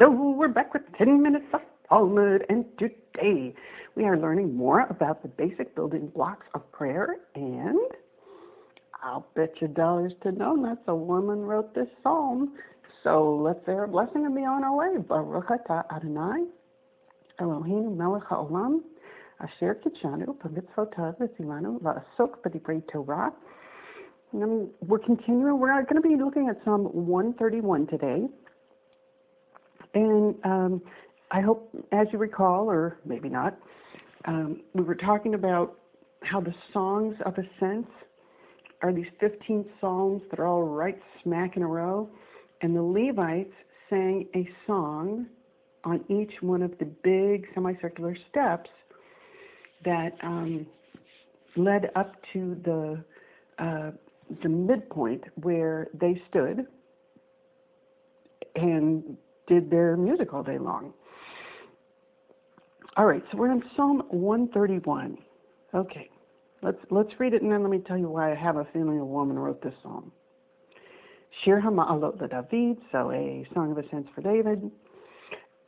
Hello, we're back with 10 minutes of Talmud, and today we are learning more about the basic building blocks of prayer, and I'll bet you dollars to donuts a woman wrote this psalm. So let's say our blessing and be on our way. Baruch atah Adonai, Eloheinu melech haolam, asher kitshanu b'mitzvotav v'tzilanu v'asok b'divrei Torah. We're continuing. We're going to be looking at Psalm 131 today. And um, I hope, as you recall, or maybe not, um, we were talking about how the songs of ascents are these 15 psalms that are all right smack in a row. And the Levites sang a song on each one of the big semicircular steps that um, led up to the uh, the midpoint where they stood and did their music all day long. All right, so we're in Psalm 131. Okay, let's let's read it and then let me tell you why I have a feeling a woman wrote this psalm. Shir Hama'alot LeDavid, so a song of ascents for David.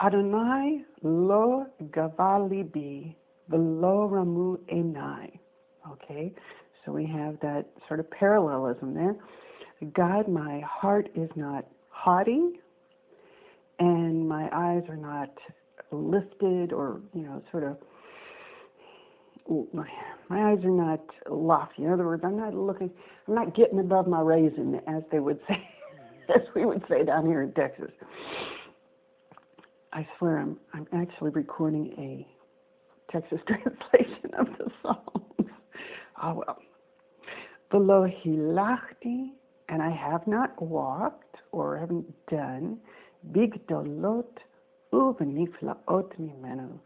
Adonai lo gavali bi velo ramu enai. Okay, so we have that sort of parallelism there. God, my heart is not haughty and my eyes are not lifted or you know sort of my, my eyes are not lofty. In other words, I'm not looking, I'm not getting above my raisin, as they would say, as we would say down here in Texas. I swear I'm I'm actually recording a Texas translation of the Psalms. Oh well. Below hilachti, and I have not walked or haven't done bigdolot uveniflaot mimenu.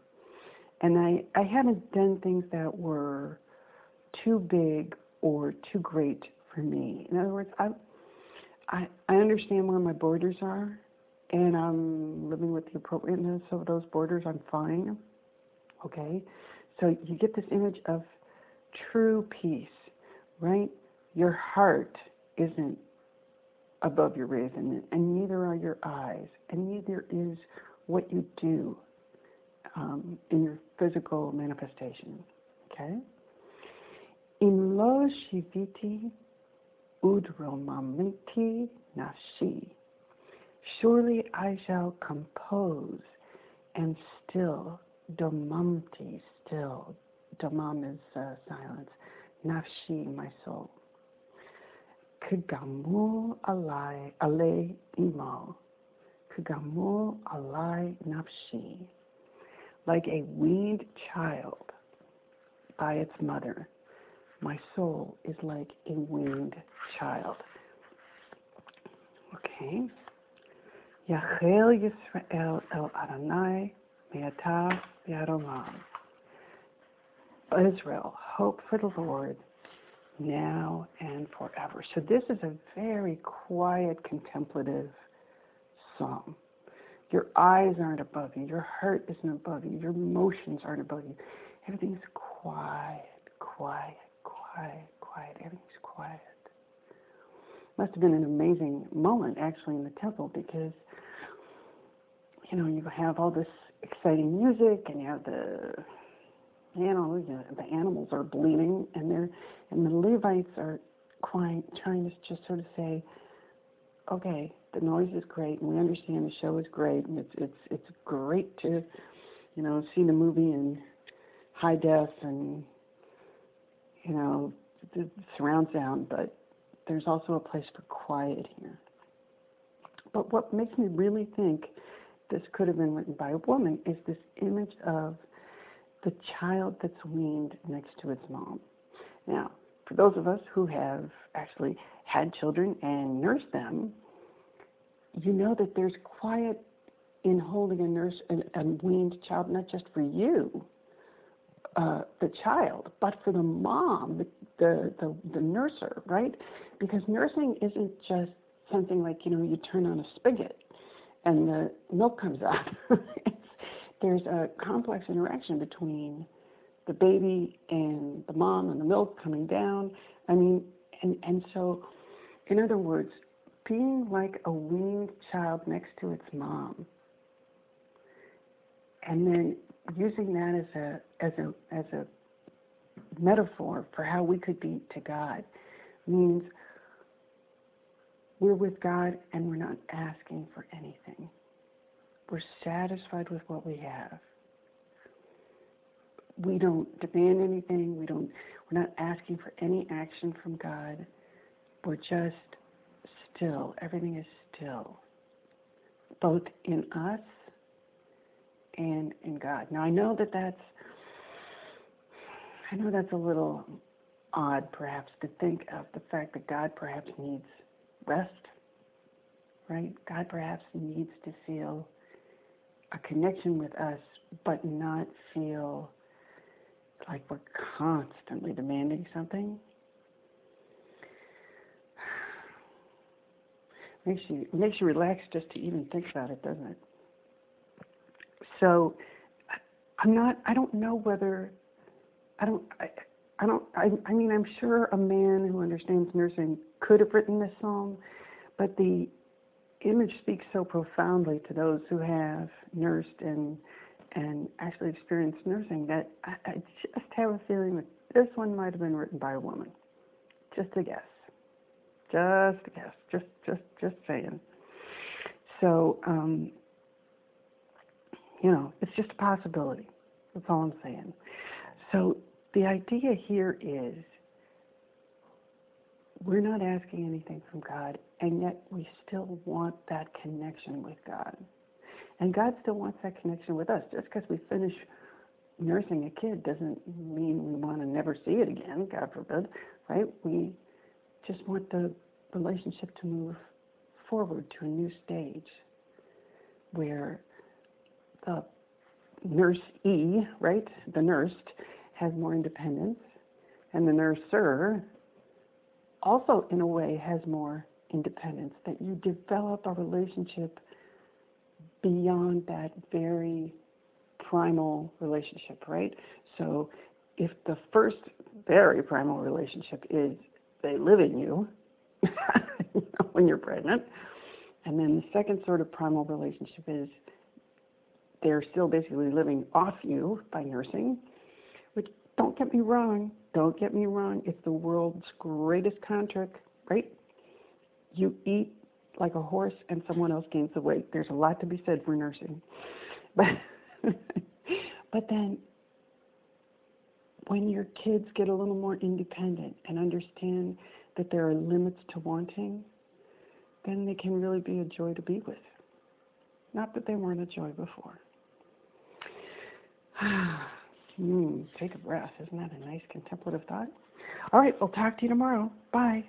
And I, I haven't done things that were too big or too great for me. In other words, I, I, I understand where my borders are, and I'm living with the appropriateness of those borders. I'm fine. Okay? So you get this image of true peace, right? Your heart isn't above your reason, and neither are your eyes, and neither is what you do um, in your physical manifestation. Okay? In lo shiviti udromamiti nashi. Surely I shall compose and still, domamti, still. Domam is uh, silence. Nafshi, my soul. Kgamul alai ale imo. Kgamul alai nafshi. Like a weaned child by its mother, my soul is like a weaned child. Okay. Yachel Yisrael el Adonai me'ata v'adolam. Israel, hope for the Lord now and forever. So this is a very quiet, contemplative psalm. Your eyes aren't above you. Your heart isn't above you. Your emotions aren't above you. Everything's quiet, quiet, quiet, quiet. Everything's quiet. Must have been an amazing moment actually in the temple because you know you have all this exciting music and you have the you know, the animals are bleeding, and they're and the Levites are quiet, trying to just sort of say, okay, the noise is great, and we understand the show is great, and it's it's it's great to, you know, see the movie in high def and you know the surround sound, but there's also a place for quiet here. But what makes me really think this could have been written by a woman is this image of the child that's weaned next to its mom. Now, for those of us who have actually had children and nursed them, you know that there's quiet in holding a nurse a, a weaned child, not just for you, uh, the child, but for the mom, the, the the the nurser, right? Because nursing isn't just something like you know you turn on a spigot and the milk comes out. there's a complex interaction between the baby and the mom and the milk coming down. I mean, and, and so, in other words, being like a weaned child next to its mom and then using that as a as a as a metaphor for how we could be to God means we're with God and we're not asking for anything. We're satisfied with what we have. We don't demand anything. We don't we're not asking for any action from God. We're just still. Everything is still. Both in us and in God. Now I know that that's I know that's a little odd perhaps to think of the fact that God perhaps needs rest, right? God perhaps needs to feel a connection with us, but not feel like we're constantly demanding something. Makes you makes you relax just to even think about it, doesn't it? So I'm not I don't know whether I don't I, I don't I, I mean I'm sure a man who understands nursing could have written this song, but the image speaks so profoundly to those who have nursed and and actually experienced nursing that I, I just have a feeling that this one might have been written by a woman. Just a guess. Just a guess. Just just just saying. So um, you know, it's just a possibility. That's all I'm saying. So the idea here is we're not asking anything from God, and yet we still want that connection with God. And God still wants that connection with us. Just because we finish nursing a kid doesn't mean we want to never see it again, God forbid, right? We just want the relationship to move forward to a new stage where the nurse E, right, the nursed, has more independence, and the nurser also, in a way, has more independence, that you develop a relationship beyond that very primal relationship, right? So if the first very primal relationship is they live in you, when you're pregnant, and then the second sort of primal relationship is they're still basically living off you by nursing, don't get me wrong, don't get me wrong, it's the world's greatest contract, right? You eat like a horse and someone else gains the weight. There's a lot to be said for nursing. But but then when your kids get a little more independent and understand that there are limits to wanting, then they can really be a joy to be with. Not that they weren't a joy before. mm, take a breath. Isn't that a nice contemplative thought? All right, we'll talk to you tomorrow. Bye.